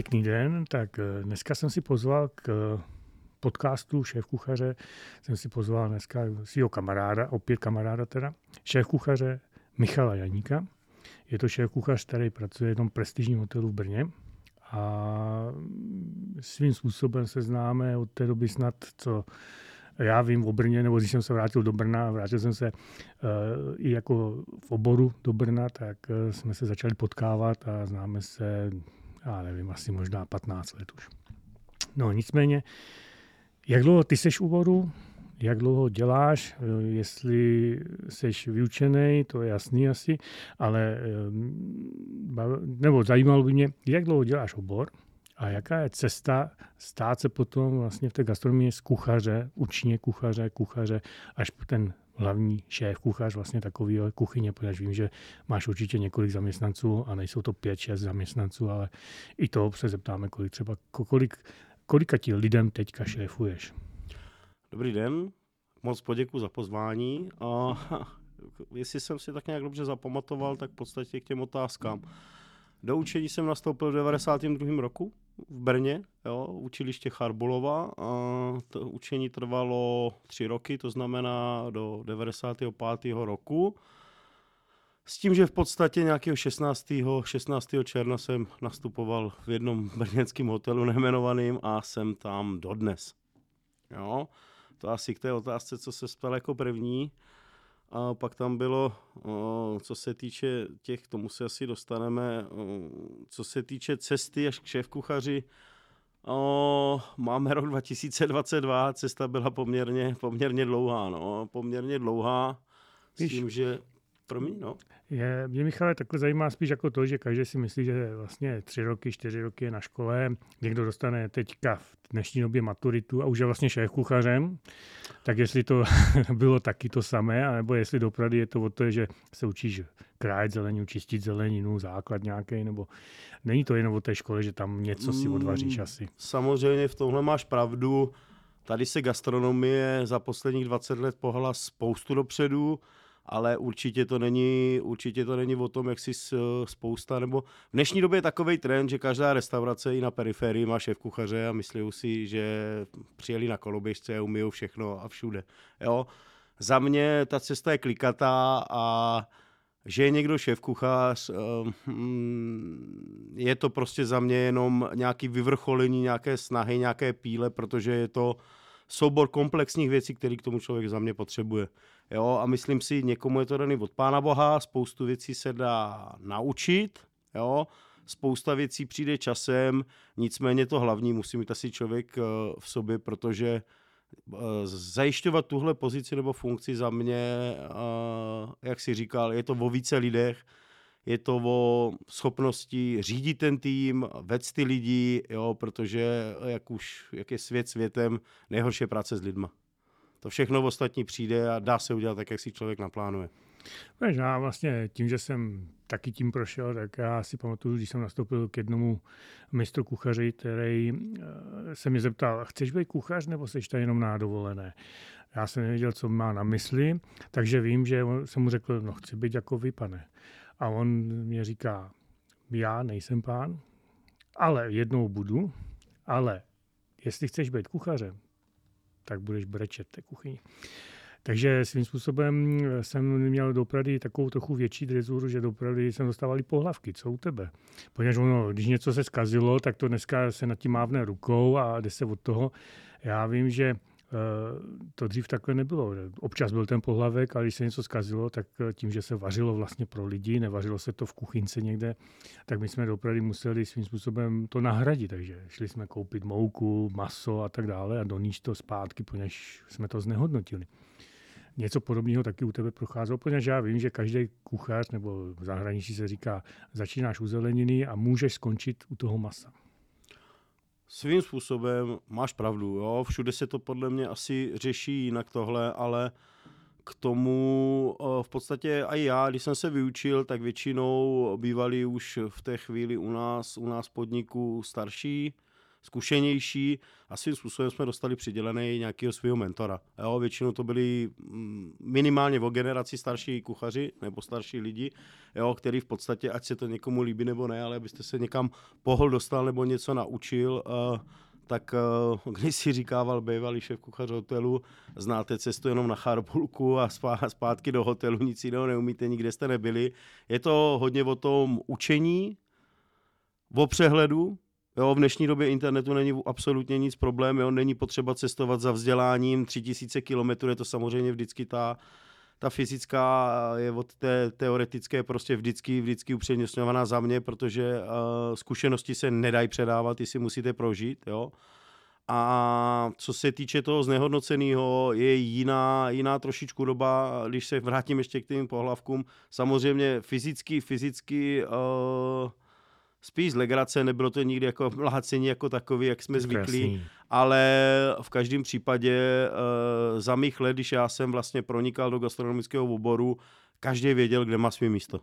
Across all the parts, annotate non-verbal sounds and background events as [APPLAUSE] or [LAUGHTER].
Pěkný den, tak eh, dneska jsem si pozval k eh, podcastu šéf kuchaře, jsem si pozval dneska svého kamaráda, opět kamaráda teda, šéf kuchaře Michala Janíka. Je to šéf kuchař, který pracuje v jednom prestižním hotelu v Brně a svým způsobem se známe od té doby snad, co já vím o Brně, nebo když jsem se vrátil do Brna, vrátil jsem se uh, i jako v oboru do Brna, tak jsme se začali potkávat a známe se já nevím, asi možná 15 let už. No nicméně, jak dlouho ty seš u vodu, jak dlouho děláš, jestli jsi vyučený, to je jasný asi, ale nebo zajímalo by mě, jak dlouho děláš obor a jaká je cesta stát se potom vlastně v té gastronomii z kuchaře, učně kuchaře, kuchaře, až ten hlavní šéf, kuchař vlastně takový kuchyně, protože vím, že máš určitě několik zaměstnanců a nejsou to pět, šest zaměstnanců, ale i to se zeptáme, kolik třeba, kolik, kolika ti lidem teďka šéfuješ. Dobrý den, moc poděkuji za pozvání. A [LAUGHS] jestli jsem si tak nějak dobře zapamatoval, tak v podstatě k těm otázkám. Do učení jsem nastoupil v 92. roku v Brně, jo, učiliště Charbulova. A to učení trvalo tři roky, to znamená do 95. roku. S tím, že v podstatě nějakého 16. 16. června jsem nastupoval v jednom brněnském hotelu nejmenovaným a jsem tam dodnes. Jo, to asi k té otázce, co se stalo jako první. A pak tam bylo, co se týče těch, k tomu se asi dostaneme, co se týče cesty až k šéf-kuchaři, máme rok [LAUGHS] 2022, cesta byla poměrně, poměrně dlouhá, no, poměrně dlouhá, s tím, že Promiň, no. Je, mě Michale takhle zajímá spíš jako to, že každý si myslí, že vlastně tři roky, čtyři roky je na škole, někdo dostane teďka v dnešní době maturitu a už je vlastně šéf kuchařem, tak jestli to [LAUGHS] bylo taky to samé, anebo jestli dopravdy je to o to, že se učíš krájet zeleninu, čistit zeleninu, základ nějaký, nebo není to jenom o té škole, že tam něco si odvaříš mm, asi. Samozřejmě v tomhle máš pravdu. Tady se gastronomie za posledních 20 let pohla spoustu dopředu ale určitě to není, určitě to není o tom, jak si spousta, nebo v dnešní době je takový trend, že každá restaurace i na periferii má šéf kuchaře a myslí si, že přijeli na koloběžce a umijou všechno a všude. Jo? Za mě ta cesta je klikatá a že je někdo šéf kuchař, mm, je to prostě za mě jenom nějaký vyvrcholení, nějaké snahy, nějaké píle, protože je to soubor komplexních věcí, který k tomu člověk za mě potřebuje. Jo, a myslím si, někomu je to daný od Pána Boha, spoustu věcí se dá naučit, jo, spousta věcí přijde časem, nicméně to hlavní musí mít asi člověk eh, v sobě, protože eh, zajišťovat tuhle pozici nebo funkci za mě, eh, jak si říkal, je to o více lidech, je to o schopnosti řídit ten tým, vést ty lidi, jo, protože jak už, jak je svět světem, nejhorší práce s lidma. To všechno ostatní přijde a dá se udělat tak, jak si člověk naplánuje. Víš, já vlastně tím, že jsem taky tím prošel, tak já si pamatuju, když jsem nastoupil k jednomu mistru kuchaři, který eh, se mě zeptal, chceš být kuchař nebo jsi tady jenom na dovolené? Já jsem nevěděl, co má na mysli, takže vím, že jsem mu řekl, no chci být jako vy, pane. A on mě říká, já nejsem pán, ale jednou budu, ale jestli chceš být kuchařem, tak budeš brečet té kuchyni. Takže svým způsobem jsem měl dopravdy takovou trochu větší drezuru, že dopravdy jsem dostával pohlavky. Co u tebe? Protože ono, když něco se zkazilo, tak to dneska se nad tím mávne rukou a jde se od toho. Já vím, že to dřív takhle nebylo. Občas byl ten pohlavek, ale když se něco zkazilo, tak eh, tím, že se vařilo vlastně pro lidi, nevařilo se to v kuchynce někde, tak my jsme dopravdy museli svým způsobem to nahradit. Takže šli jsme koupit mouku, maso a tak dále a doníst to zpátky, poněž jsme to znehodnotili. Něco podobného taky u tebe procházelo, protože já vím, že každý kuchař nebo v zahraničí se říká, začínáš u zeleniny a můžeš skončit u toho masa svým způsobem máš pravdu, jo, všude se to podle mě asi řeší jinak tohle, ale k tomu eh, v podstatě i já, když jsem se vyučil, tak většinou bývali už v té chvíli u nás, u nás podniku starší, zkušenější a svým způsobem jsme dostali přidělený nějakého svého mentora. Jo, většinou to byli mm, minimálně o generaci starší kuchaři nebo starší lidi, jo, který v podstatě, ať se to někomu líbí nebo ne, ale abyste se někam pohl dostal nebo něco naučil, uh, tak uh, když si říkával bývalý šéf kuchař hotelu, znáte cestu jenom na charbulku a zpátky do hotelu, nic jiného neumíte, nikde jste nebyli. Je to hodně o tom učení, o přehledu, Jo, v dnešní době internetu není absolutně nic problém, jo, není potřeba cestovat za vzděláním 3000 km, je to samozřejmě vždycky ta, ta fyzická je od té teoretické prostě vždycky, vždycky upřednostňovaná za mě, protože uh, zkušenosti se nedají předávat, ty si musíte prožít, jo. A co se týče toho znehodnoceného, je jiná, jiná trošičku doba, když se vrátím ještě k těm pohlavkům. Samozřejmě fyzicky, fyzicky uh, spíš z legrace, nebylo to nikdy jako [LAUGHS] mlácení jako takový, jak jsme zvyklí, ale v každém případě uh, za mých let, když já jsem vlastně pronikal do gastronomického oboru, každý věděl, kde má své místo.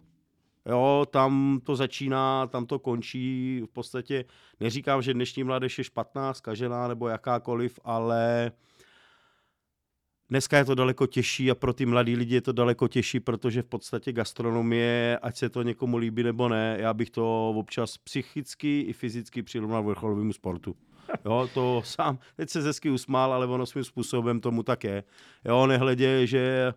Jo, tam to začíná, tam to končí. V podstatě neříkám, že dnešní mládež je špatná, zkažená nebo jakákoliv, ale Dneska je to daleko těžší a pro ty mladí lidi je to daleko těžší, protože v podstatě gastronomie, ať se to někomu líbí nebo ne, já bych to občas psychicky i fyzicky přirovnal vrcholovému sportu. Jo, to sám, teď se zesky usmál, ale ono svým způsobem tomu tak je. Jo, nehledě, že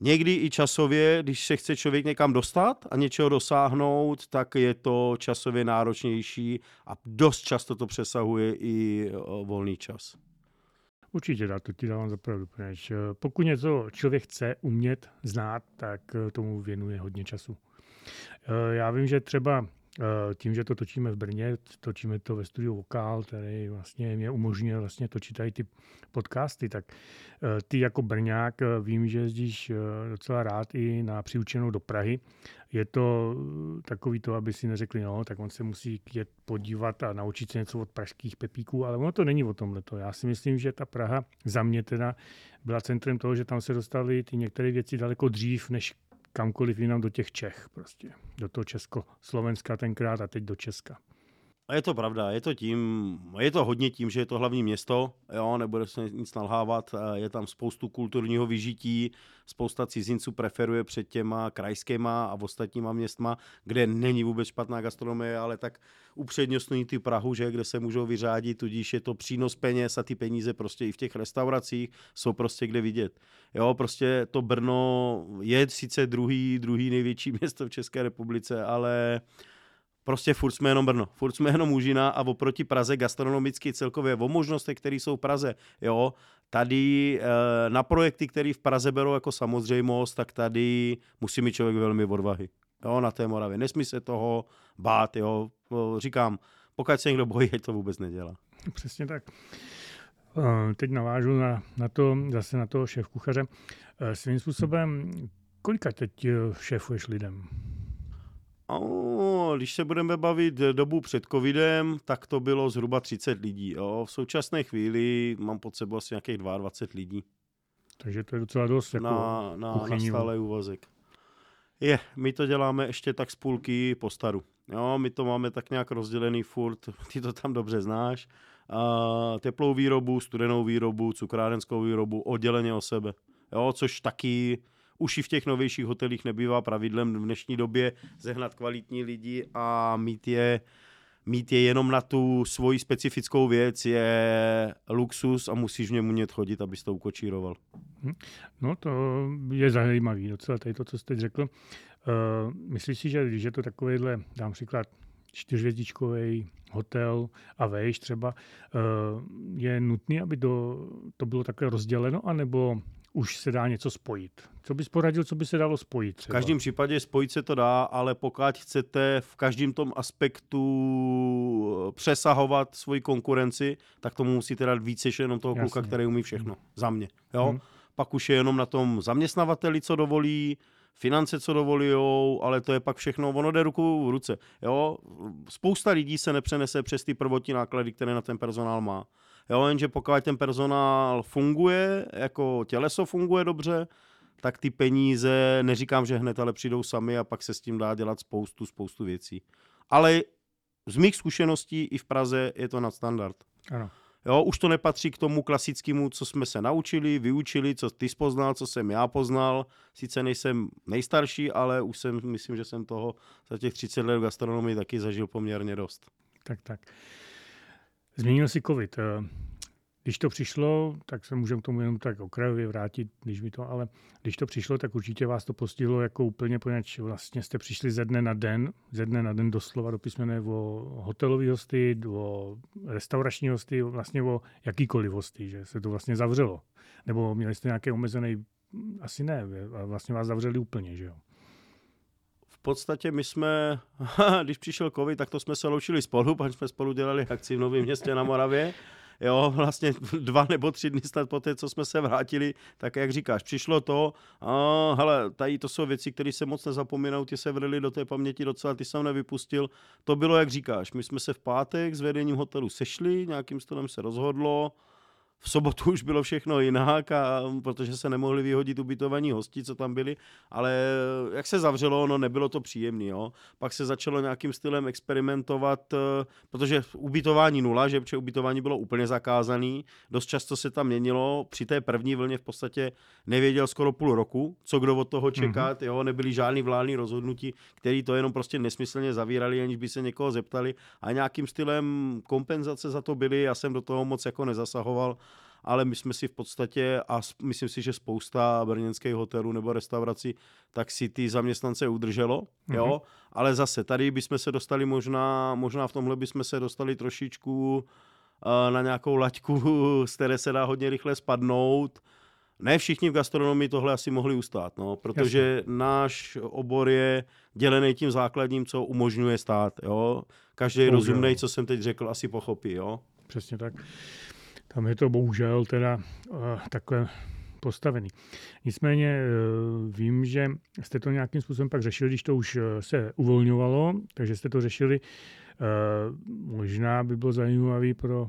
někdy i časově, když se chce člověk někam dostat a něčeho dosáhnout, tak je to časově náročnější a dost často to přesahuje i volný čas. Určitě, tak to ti dávám za pravdu. Pokud něco člověk chce umět, znát, tak tomu věnuje hodně času. Eh, já vím, že třeba tím, že to točíme v Brně, točíme to ve studiu Vokál, který vlastně mě umožňuje vlastně točit tady ty podcasty, tak eh, ty jako Brňák eh, vím, že jezdíš docela rád i na přiučenou do Prahy. Je to takový to, aby si neřekli, no, tak on se musí jet podívat a naučit se něco od pražských pepíků, ale ono to není o tomhle. Já si myslím, že ta Praha za mě teda byla centrem toho, že tam se dostaly ty některé věci daleko dřív, než kamkoliv jinam do těch Čech prostě. Do toho Česko-Slovenska tenkrát a teď do Česka. A je to pravda, je to tím, je to hodně tím, že je to hlavní město, jo, nebude se nic nalhávat, je tam spoustu kulturního vyžití, spousta cizinců preferuje před těma krajskýma a ostatníma městma, kde není vůbec špatná gastronomie, ale tak upřednostňují ty Prahu, že, kde se můžou vyřádit, tudíž je to přínos peněz a ty peníze prostě i v těch restauracích jsou prostě kde vidět. Jo, prostě to Brno je sice druhý, druhý největší [LAUGHS] město v České republice, ale Prostě furt jsme jenom Brno, furt jsme jenom Užina a oproti Praze gastronomicky celkově o možnostech, které jsou v Praze, jo, tady e, na projekty, které v Praze berou jako samozřejmost, tak tady musí mít člověk velmi odvahy, jo, na té Moravě. Nesmí se toho bát, jo, říkám, pokud se někdo bojí, to vůbec nedělá. Přesně tak. Eh, teď navážu na, na to, zase na toho šéf kuchaře. Eh, svým způsobem, kolika teď šéfuješ lidem? O, když se budeme bavit dobu před covidem, tak to bylo zhruba 30 lidí. Jo. V současné chvíli mám pod sebou asi nějakých 22 lidí. Takže to je docela dost jako na, na, na stále úvazek. Je, my to děláme ještě tak z půlky po staru. Jo, my to máme tak nějak rozdělený furt, ty to tam dobře znáš. Uh, teplou výrobu, studenou výrobu, cukrárenskou výrobu, odděleně o sebe. Jo, což taky už i v těch novějších hotelích nebývá pravidlem v dnešní době zehnat kvalitní lidi a mít je mít je jenom na tu svoji specifickou věc je luxus a musíš v něm umět chodit, abys to ukočíroval. Hm. No to je zajímavý docela tady to, co jste řekl. Uh, myslíš si, že když je to takovýhle, dám příklad, čtyřvězdičkový hotel a vejš třeba, uh, je nutný, aby to, to bylo takhle rozděleno, anebo už se dá něco spojit. Co bys poradil, co by se dalo spojit? Třeba? V každém případě spojit se to dá, ale pokud chcete v každém tom aspektu eh, přesahovat svoji konkurenci, tak tomu musíte dát více než jenom toho Jasně. kluka, který umí všechno. Hmm. Za mě. Jo? Hmm. Pak už je jenom na tom zaměstnavateli, co dovolí, finance, co dovolujou, ale to je pak všechno, ono jde ruku v ruce. Jo? Spousta lidí se nepřenese přes ty prvotní náklady, které na ten personál má. Jo, jenže pokud ten personál funguje, jako těleso funguje dobře, tak ty peníze, neříkám, že hned, ale přijdou sami a pak se s tím dá dělat spoustu, spoustu věcí. Ale z mých zkušeností i v Praze je to nadstandard. Ano. Jo, už to nepatří k tomu klasickému, co jsme se naučili, vyučili, co ty poznal, co jsem já poznal. Sice nejsem nejstarší, ale už jsem, myslím, že jsem toho za těch 30 let v gastronomii taky zažil poměrně dost. Tak, tak. Změnil si covid. Když to přišlo, tak se můžeme k tomu jenom tak okrajově vrátit, když mi to, ale když to přišlo, tak určitě vás to postihlo jako úplně, poněvadž vlastně jste přišli ze dne na den, ze dne na den doslova do písmene o hotelový hosty, o restaurační hosty, vlastně o jakýkoliv hosty, že se to vlastně zavřelo. Nebo měli jste nějaké omezený, asi ne, vlastně vás zavřeli úplně, že jo? Podstatě my jsme, [LAUGHS] když přišel covid, tak to jsme se loučili spolu, [LAUGHS] protože jsme spolu dělali akci v Novém městě na Moravě jo, vlastně dva nebo tři dny snad po té, co jsme se vrátili, tak jak říkáš, přišlo to, a hele, tady to jsou věci, které se moc nezapomínají, ty se vrly do té paměti docela, ty jsem nevypustil. To bylo, jak říkáš, my jsme se v pátek s vedením hotelu sešli, nějakým stylem se rozhodlo, v sobotu už bylo všechno jinak, a, protože se nemohli vyhodit ubytovaní hosti, co tam byli, ale jak se zavřelo, no nebylo to příjemné. Pak se začalo nějakým stylem experimentovat, eh, protože ubytování nula, že? Protože ubytování bylo úplně zakázané, dost často se tam měnilo, při té první vlně v podstatě nevěděl skoro půl roku, co kdo od toho čekat, mm-hmm. jo, nebyly žádný vládní rozhodnutí, který to jenom prostě nesmyslně zavírali, aniž by se někoho zeptali. A nějakým stylem kompenzace za to byly, já jsem do toho moc jako nezasahoval, ale my jsme si v podstatě, a myslím si, že spousta brněnských hotelů nebo restaurací, tak si ty zaměstnance udrželo, mm-hmm. jo, ale zase tady bychom se dostali možná, možná v tomhle bychom se dostali trošičku uh, na nějakou laťku, [LAUGHS] z které se dá hodně rychle spadnout, ne všichni v gastronomii tohle asi mohli ustát, no, protože Jasně. náš obor je dělený tím základním, co umožňuje stát. Jo? Každý rozumný, co jsem teď řekl, asi pochopí. Jo? Přesně tak. Tam je to bohužel teda uh, takhle postavený. Nicméně uh, vím, že jste to nějakým způsobem pak řešili, když to už eh, se uvolňovalo, takže jste to řešili. Možná by bylo zajímavý pro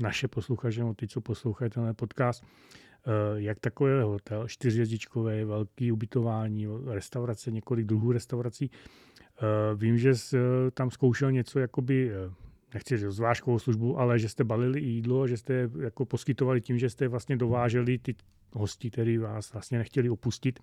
naše posluchače, nebo ty, co poslouchají tenhle podcast, jak takové hotel, čtyřjezdičkové, velký ubytování, restaurace, několik druhů restaurací. Vím, že tam zkoušel něco jakoby nechci říct zvážkovou službu, ale že jste balili jídlo, že jste jako poskytovali tím, že jste vlastně dováželi ty hosti, kteří vás vlastně nechtěli opustit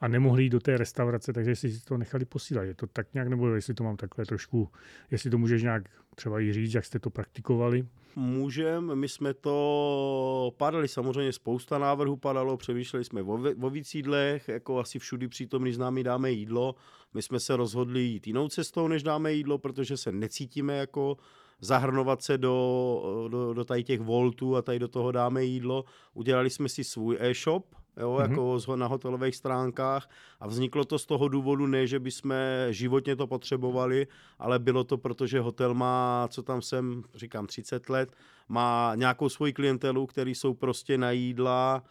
a nemohli jít do té restaurace, takže si to nechali posílat. Je to tak nějak, nebo jestli to mám takhle trošku, jestli to můžeš nějak třeba i říct, jak jste to praktikovali? Můžem, my jsme to padali, samozřejmě spousta návrhů padalo, přemýšleli jsme o, o víc jídlech, jako asi všudy přítomný známý dáme jídlo. My jsme se rozhodli jít jinou cestou, než dáme jídlo, protože se necítíme jako zahrnovat se do, do, do tady těch voltů a tady do toho dáme jídlo. Udělali jsme si svůj e-shop, jo, mm-hmm. jako na hotelových stránkách a vzniklo to z toho důvodu ne, že bychom životně to potřebovali, ale bylo to, protože hotel má, co tam jsem, říkám 30 let, má nějakou svoji klientelu, který jsou prostě na jídla,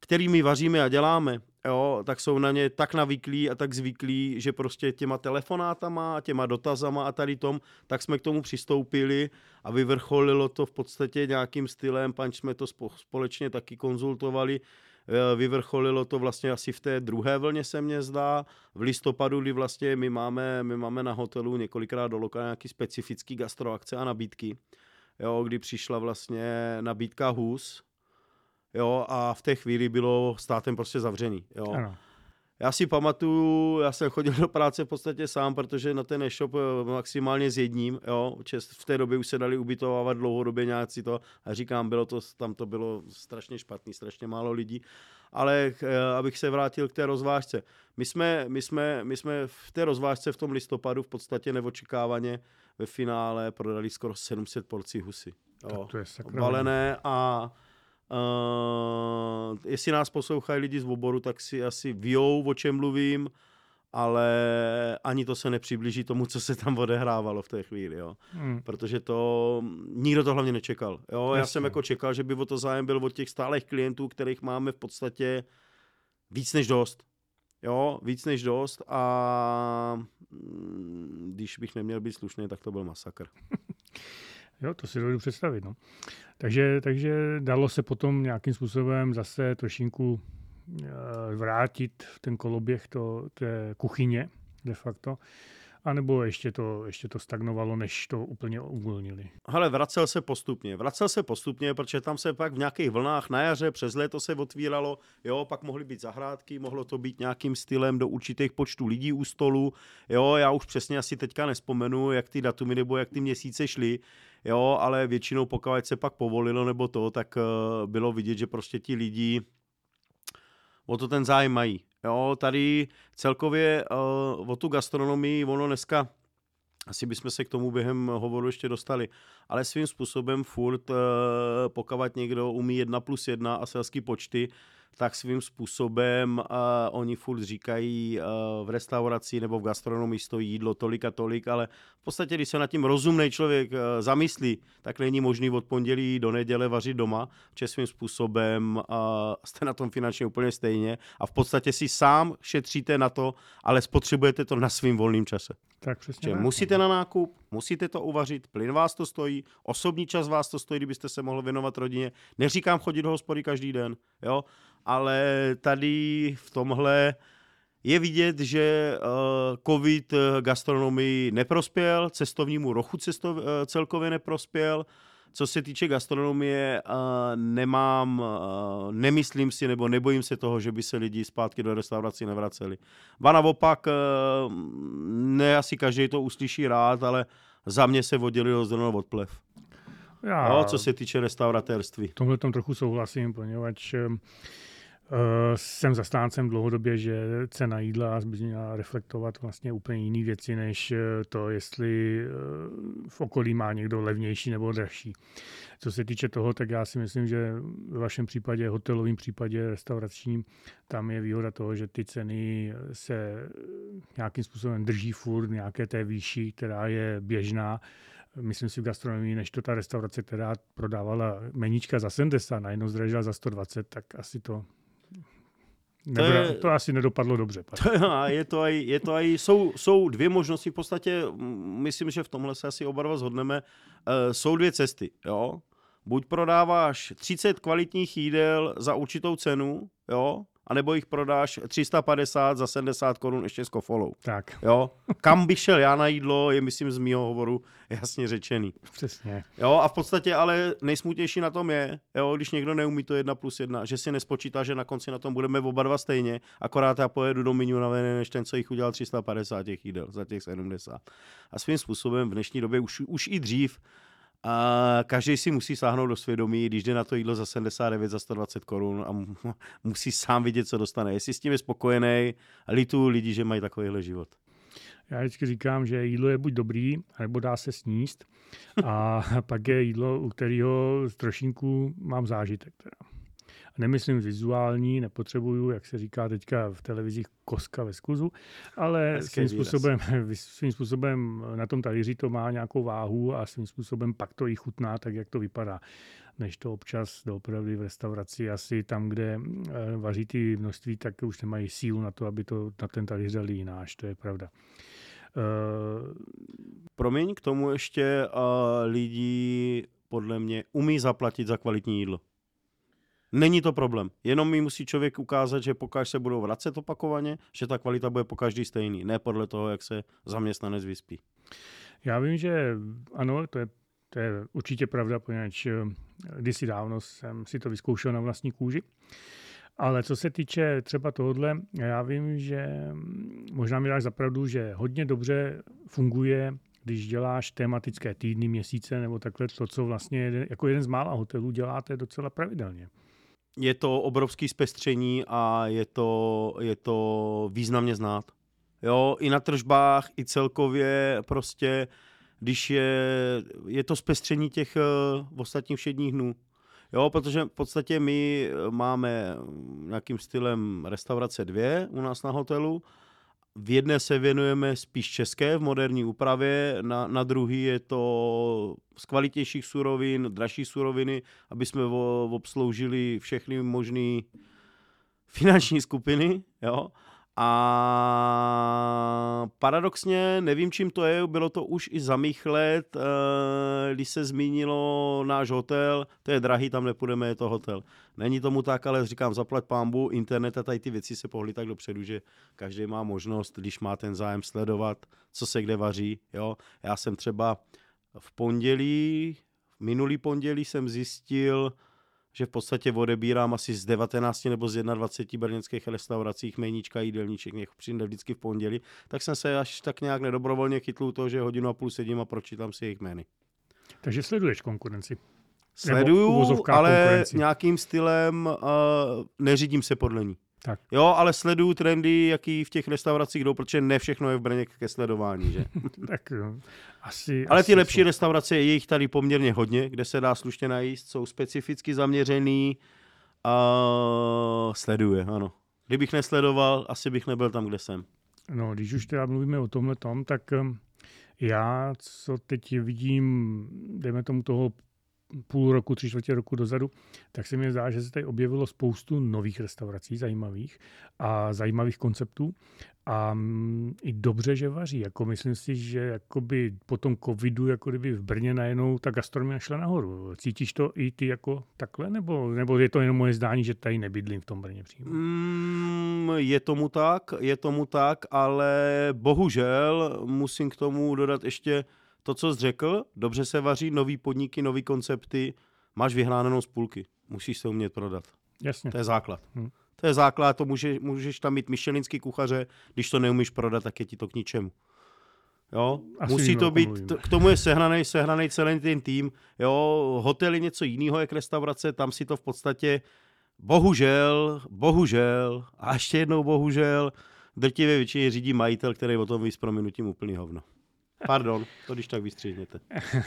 který my vaříme a děláme jo, tak jsou na ně tak navyklí a tak zvyklí, že prostě těma telefonátama, těma dotazama a tady tom, tak jsme k tomu přistoupili a vyvrcholilo to v podstatě nějakým stylem, panč jsme to společně taky konzultovali, e, vyvrcholilo to vlastně asi v té druhé vlně se mně zdá, v listopadu, kdy vlastně my máme, my máme na hotelu několikrát do loka nějaký specifický gastroakce a nabídky, jo, kdy přišla vlastně nabídka hus, jo, a v té chvíli bylo státem prostě zavřený, jo. Ano. Já si pamatuju, já jsem chodil do práce v podstatě sám, protože na ten e-shop eh, maximálně s jedním, jo, v té době už se dali ubytovávat dlouhodobě nějaký to a říkám, bylo to, tam to bylo strašně špatný, strašně málo lidí, ale eh, abych se vrátil k té rozvážce. My jsme, my jsme, my jsme v té rozvážce v tom listopadu v podstatě neočekávaně ve finále prodali skoro 700 porcí husy. Jo, to je balené a Uh, jestli nás poslouchají lidi z oboru, tak si asi vějou, o čem mluvím, ale ani to se nepřiblíží tomu, co se tam odehrávalo v té chvíli, jo. Hmm. Protože to, nikdo to hlavně nečekal, jo. Jasně. Já jsem jako čekal, že by o to zájem byl od těch stálých klientů, kterých máme v podstatě víc než dost. Jo, víc než dost a mm, když bych neměl být slušný, tak to byl masakr. [LAUGHS] Jo, to si dovedu představit. No. Takže, takže dalo se potom nějakým způsobem zase trošinku eh, vrátit ten koloběh to, té kuchyně de facto. anebo ještě to, ještě to stagnovalo, než to úplně uvolnili? Ale vracel se postupně. Vracel se postupně, protože tam se pak v nějakých vlnách na jaře přes léto se otvíralo, jo, pak mohly být zahrádky, mohlo to být nějakým stylem do určitých počtů lidí u stolu, jo, já už přesně asi teďka nespomenu, jak ty datumy nebo jak ty měsíce šly, jo, ale většinou pokud se pak povolilo nebo to, tak uh, bylo vidět, že prostě ti lidi o to ten zájem mají. Jo, tady celkově uh, o tu gastronomii, ono dneska, asi bychom se k tomu během hovoru ještě dostali, ale svým způsobem furt, uh, pokud někdo umí jedna plus jedna a selský počty, tak svým způsobem uh, oni furt říkají uh, v restauraci nebo v gastronomii stojí jídlo tolik a tolik, ale v podstatě, když se nad tím rozumný člověk uh, zamyslí, tak není možný od pondělí do neděle vařit doma, že svým způsobem uh, jste na tom finančně úplně stejně a v podstatě si sám šetříte na to, ale spotřebujete to na svým volným čase. Tak přesně. Musíte na nákup, musíte to uvařit, plyn vás to stojí, osobní čas vás to stojí, kdybyste se mohli věnovat rodině. Neříkám chodit do hospody každý den, jo, ale tady v tomhle je vidět, že uh, covid gastronomii neprospěl, cestovnímu rochu cestov, uh, celkově neprospěl. Co se týče gastronomie, uh, nemám, nemyslím si nebo nebojím se toho, že by se lidi zpátky do restaurací nevraceli. Ba naopak, ne asi každý to uslyší rád, ale za mě se oddělilo zrno od plev. Já, no, co se týče restauratérství. V tomhle tom trochu souhlasím, poněvadž Eh, jsem zastáncem dlouhodobě, že cena jídla by měla reflektovat vlastně úplně jiné věci, než eh, to, jestli eh, v okolí má někdo levnější nebo dražší. Co se týče toho, tak já si myslím, že ve vašem případě, hotelovém případě, restauračním, tam je výhoda toho, že ty ceny se nějakým způsobem drží furt nějaké té výši, která je běžná myslím si v gastronomii, než to ta restaurace, která prodávala meníčka za 70, najednou zdražila za 120, tak asi to Nebra, to, je, to asi nedopadlo dobře. [LAUGHS] To je, je to aj, je to aj, jsou, jsou dvě možnosti, v podstatě myslím, že v tomhle se asi oba dva zhodneme. Uh, jsou dvě cesty. Jo? Buď prodáváš 30 kvalitních jídel za určitou cenu, jo, anebo jich prodáš 350 za 70 korun ještě s kofolou. Tak. Jo? Kam bych šel já na jídlo, je myslím z mýho hovoru jasně řečený. Přesně. Jo, a v podstatě ale nejsmutnější na tom je, jo, když někdo neumí to jedna plus jedna, že si nespočítá, že na konci na tom budeme oba dva stejně, akorát já pojedu do menu na než ten, co jich udělal 350 těch jídel za těch 70. A svým způsobem v dnešní době už, už i dřív a každý si musí sáhnout do svědomí, když jde na to jídlo za 79, za 120 korun a musí sám vidět, co dostane. Jestli s tím je spokojený, litu lidi, že mají takovýhle život. Já vždycky říkám, že jídlo je buď dobrý, nebo dá se sníst. A [LAUGHS] pak je jídlo, u kterého trošinku mám zážitek. Teda nemyslím vizuální, nepotřebuju, jak se říká teďka v televizích, koska ve skluzu, ale svým způsobem, [LAUGHS] svým způsobem na tom talíři to má nějakou váhu a svým způsobem pak to i chutná, tak jak to vypadá než to občas doopravdy v restauraci asi tam, kde eh, vaří ty množství, tak už nemají sílu na to, aby to na ten talíř dali jináš, to je pravda. Uh... Promiň, k tomu ještě uh, lidi podle mě umí zaplatit za kvalitní jídlo. Není to problém. Jenom mi musí člověk ukázat, že pokud se budou vracet opakovaně, že ta kvalita bude po každý stejný, ne podle toho, jak se zaměstnanec vyspí. Já vím, že ano, to je, to je určitě pravda, poněvadž eh, kdysi dávno jsem si to vyzkoušel na vlastní kůži. Ale co se týče třeba tohohle, já vím, že mm, možná mi dáš zapravdu, že hodně dobře funguje, když děláš tematické týdny, měsíce nebo takhle to, co vlastně jako jeden z mála hotelů děláte docela pravidelně je to obrovský zpestření a je to, je to významně znát. Jo, i na tržbách, i celkově prostě, když je, je to zpestření těch uh, ostatních všedních dnů. Jo, protože v podstatě my máme nějakým stylem restaurace dvě u nás na hotelu v jedné se věnujeme spíš české v moderní úpravě, na, na druhý je to z kvalitějších surovin, dražší suroviny, aby jsme obsloužili všechny možné finanční skupiny, jo. A paradoxně, nevím, čím to je, bylo to už i za mých let, eh, když se zmínilo náš hotel, to je drahý, tam nepůjdeme, je to hotel. Není tomu tak, ale říkám, zaplať pámbu, internet a tady ty věci se pohly tak dopředu, že každý má možnost, když má ten zájem sledovat, co se kde vaří. Jo? Já jsem třeba v pondělí, minulý pondělí jsem zjistil, že v podstatě odebírám asi z 19 nebo z 21 brněnských restauracích meníčka jídelníček, něch přijde vždycky v pondělí, tak jsem se až tak nějak nedobrovolně chytl to, že hodinu a půl sedím a pročítám si jejich jmény. Takže sleduješ konkurenci? Sleduju, ale konkurenci. nějakým stylem uh, neřídím se podle ní. Tak. Jo, ale sleduju trendy, jaký v těch restauracích jdou, protože ne všechno je v Brně ke sledování, že? [LAUGHS] tak jo. Asi, ale asi ty lepší jsou. restaurace, je jich tady poměrně hodně, kde se dá slušně najíst, jsou specificky zaměřený a sleduje, ano. Kdybych nesledoval, asi bych nebyl tam, kde jsem. No, když už teda mluvíme o tomhle tom, tak um, já, co teď vidím, dejme tomu toho půl roku, tři čtvrtě roku dozadu, tak se mi zdá, že se tady objevilo spoustu nových restaurací zajímavých a zajímavých konceptů a mm, i dobře, že vaří. Jako myslím si, že jakoby po tom covidu, jako kdyby v Brně najednou ta gastronomie šla nahoru. Cítíš to i ty jako takhle, nebo, nebo je to jenom moje zdání, že tady nebydlím v tom Brně přímo? Mm, je tomu tak, je tomu tak, ale bohužel musím k tomu dodat ještě to, co jsi řekl, dobře se vaří, nový podniky, nový koncepty, máš vyhránenou z půlky. Musíš se umět prodat. Jasně. To je základ. Hmm. To je základ, to může, můžeš tam mít myšelinský kuchaře, když to neumíš prodat, tak je ti to k ničemu. Jo? Asi Musí to být, t- k tomu je sehraný, sehraný celý ten tým. Jo? Hotel je něco jiného, jak restaurace, tam si to v podstatě, bohužel, bohužel, a ještě jednou bohužel, drtivě většině řídí majitel, který o tom ví s prominutím úplný hovno. Pardon, to když tak vystříhněte.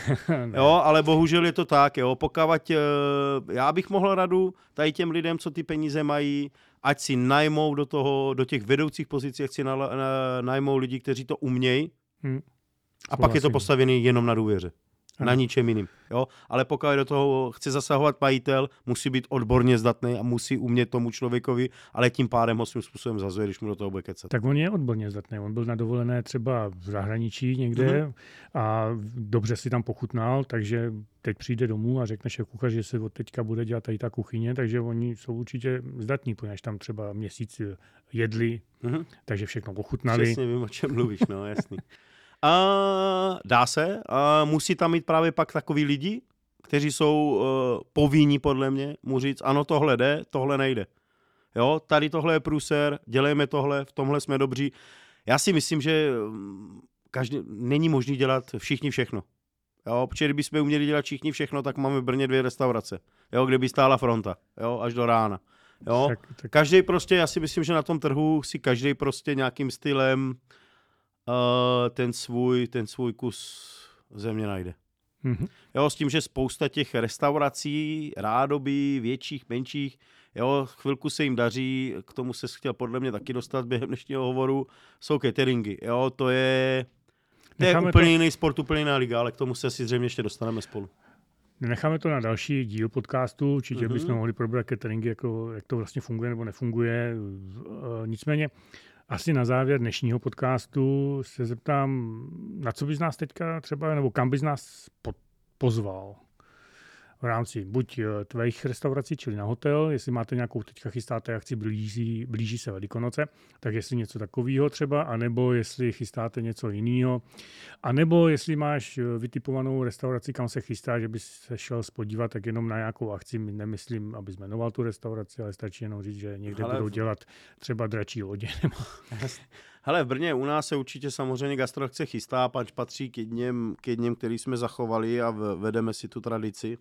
[LAUGHS] jo, ale bohužel je to tak, jo. Pokud uh, já bych mohl radu tady těm lidem, co ty peníze mají, ať si najmou do toho, do těch vedoucích pozicí, ať si na, na, najmou lidi, kteří to umějí. Hmm. A pak je to postavené jenom na důvěře na ničem jiným. Jo? Ale pokud do toho chce zasahovat majitel, musí být odborně zdatný a musí umět tomu člověkovi, ale tím pádem ho svým způsobem zazuje, když mu do toho bude kecat. Tak on je odborně zdatný. On byl na dovolené třeba v zahraničí někde mm-hmm. a dobře si tam pochutnal, takže teď přijde domů a řekne šéf kuchař, že se od teďka bude dělat tady ta kuchyně, takže oni jsou určitě zdatní, protože tam třeba měsíc jedli, mm-hmm. takže všechno pochutnali. Přesně vím, o čem mluvíš, no jasný. [LAUGHS] A dá se, a musí tam mít právě pak takový lidi, kteří jsou uh, povinní podle mě, mu říct, ano, tohle jde, tohle nejde. Jo, tady tohle je průser, dělejme tohle, v tomhle jsme dobří. Já si myslím, že mm, každý, není možný dělat všichni všechno. Jo, protože kdybychom uměli dělat všichni všechno, tak máme v Brně dvě restaurace, jo, kde by stála fronta, jo, až do rána. Jo. Tak, tak. Každý prostě, já si myslím, že na tom trhu si každý prostě nějakým stylem uh, ten, svůj, ten svůj kus země najde. Mm-hmm. Jo, s tím, že spousta těch restaurací, rádoby, větších, menších, jo, chvilku se jim daří, k tomu se chtěl podle mě taky dostat během dnešního hovoru, jsou cateringy, jo, to je, to je úplně to... jiný sport, úplně jiná liga, ale k tomu se si zřejmě ještě dostaneme spolu. Necháme to na další díl podcastu, určitě mm-hmm. bychom mohli probrat cateringy, jako, jak to vlastně funguje nebo nefunguje. Nicméně asi na závěr dnešního podcastu se zeptám, na co bys nás teďka třeba, nebo kam bys nás pozval? V rámci buď eh, tvých restaurací, čili na hotel, jestli máte nějakou teďka chystáte akci, blíží, blíží se Velikonoce, tak jestli něco takového třeba, anebo jestli chystáte něco jiného, anebo jestli máš eh, vytipovanou restauraci, kam se chystá, že bys se šel spodívat, tak jenom na nějakou akci, nemyslím, aby jmenoval tu restauraci, ale stačí jenom říct, že někde Ale... budou dělat třeba dračí lodě. [LAUGHS] Hele, v Brně u nás se určitě samozřejmě gastroakce chystá, pač patří k jedním, k jedním, který jsme zachovali a vedeme si tu tradici.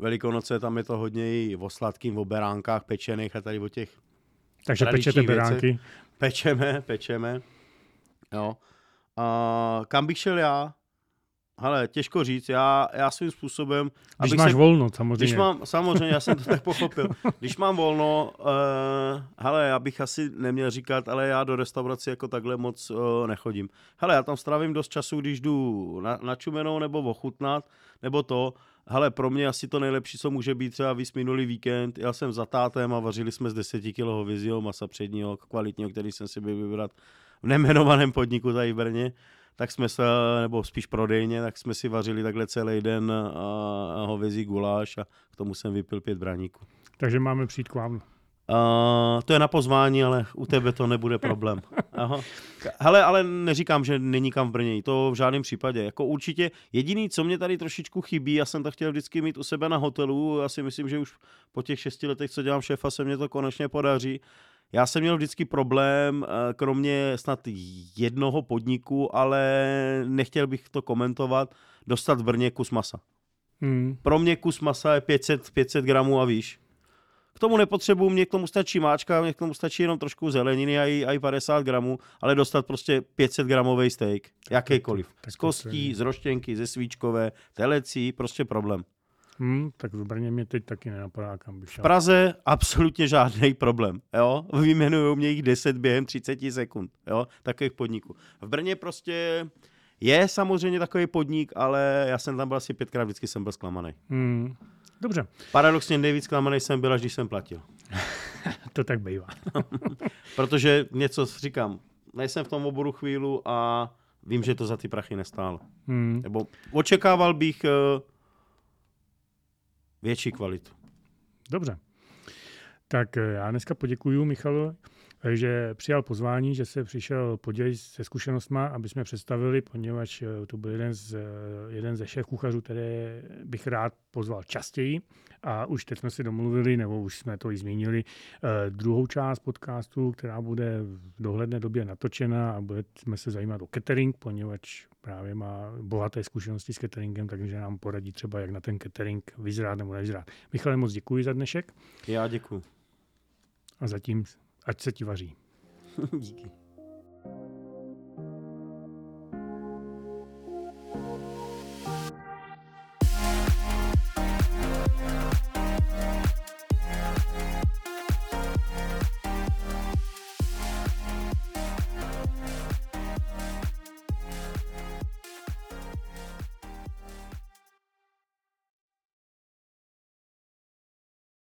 Velikonoce, tam je to hodně i o sladkým, o beránkách pečených a tady o těch Takže pečete beránky? Pečeme, pečeme. Jo. A kam bych šel já? Hele, těžko říct, já, já svým způsobem... Když máš se, volno, samozřejmě. Když mám, samozřejmě, já jsem to tak pochopil. Když mám volno, uh, hele, já bych asi neměl říkat, ale já do restaurace jako takhle moc uh, nechodím. Hele, já tam strávím dost času, když jdu na, na čumenou nebo ochutnat, nebo to, hele, pro mě asi to nejlepší, co může být třeba víc minulý víkend. Já jsem za tátem a vařili jsme z 10 kg hovězího masa předního, kvalitního, který jsem si byl vybrat v nejmenovaném podniku tady v Brně tak jsme se, nebo spíš prodejně, tak jsme si vařili takhle celý den a, a hovězí guláš a k tomu jsem vypil pět braníků. Takže máme přijít k vám. Uh, to je na pozvání, ale u tebe to nebude problém. Aha. Hele, ale neříkám, že není kam v Brně, to v žádném případě. Jako určitě jediný, co mě tady trošičku chybí, já jsem to chtěl vždycky mít u sebe na hotelu, já si myslím, že už po těch šesti letech, co dělám šéfa, se mě to konečně podaří. Já jsem měl vždycky problém, eh, kromě snad jednoho podniku, ale nechtěl bych to komentovat, dostat v Brně kus masa. Hmm. Pro mě kus masa je 500, 500 gramů a výš. K tomu nepotřebuji, mě k tomu stačí máčka, mě k tomu stačí jenom trošku zeleniny a i, a i 50 gramů, ale dostat prostě 500 gramový steak, jakýkoliv. Z kostí, z roštěnky, ze svíčkové, telecí, prostě problém. Hmm, tak v Brně mě teď taky nenapadá, kam bych šel. V Praze absolutně žádný problém. Jo? [LAUGHS] Vyjmenují mě jich 10 během 30 sekund. Jo? Takových podniků. V Brně prostě je samozřejmě takový podnik, ale já jsem tam byl asi pětkrát, vždycky jsem byl zklamaný. Hmm. Dobře. Paradoxně nejvíc zklamaný jsem byl, až když jsem platil. [LAUGHS] to tak bývá. [LAUGHS] Protože něco říkám, nejsem v tom oboru chvíli a vím, že to za ty prachy nestálo. Hmm. Nebo očekával bych eh, větší kvalitu. Dobře. Tak eh, já dneska poděkuji Michalu že přijal pozvání, že se přišel podělit se zkušenostma, aby jsme představili, poněvadž eh, to byl jeden, z, eh, jeden ze šéf kuchařů, které bych rád pozval častěji. A už teď jsme si domluvili, nebo už jsme to i zmínili, eh, druhou část podcastu, která bude v dohledné době natočena a budeme se zajímat o catering, poněvadž právě má bohaté zkušenosti s cateringem, takže nám poradí třeba, jak na ten catering vyzrát nebo nevyzrát. Michale, moc děkuji za dnešek. Já děkuji. A zatím Ať se ti vaří. [LAUGHS] Díky.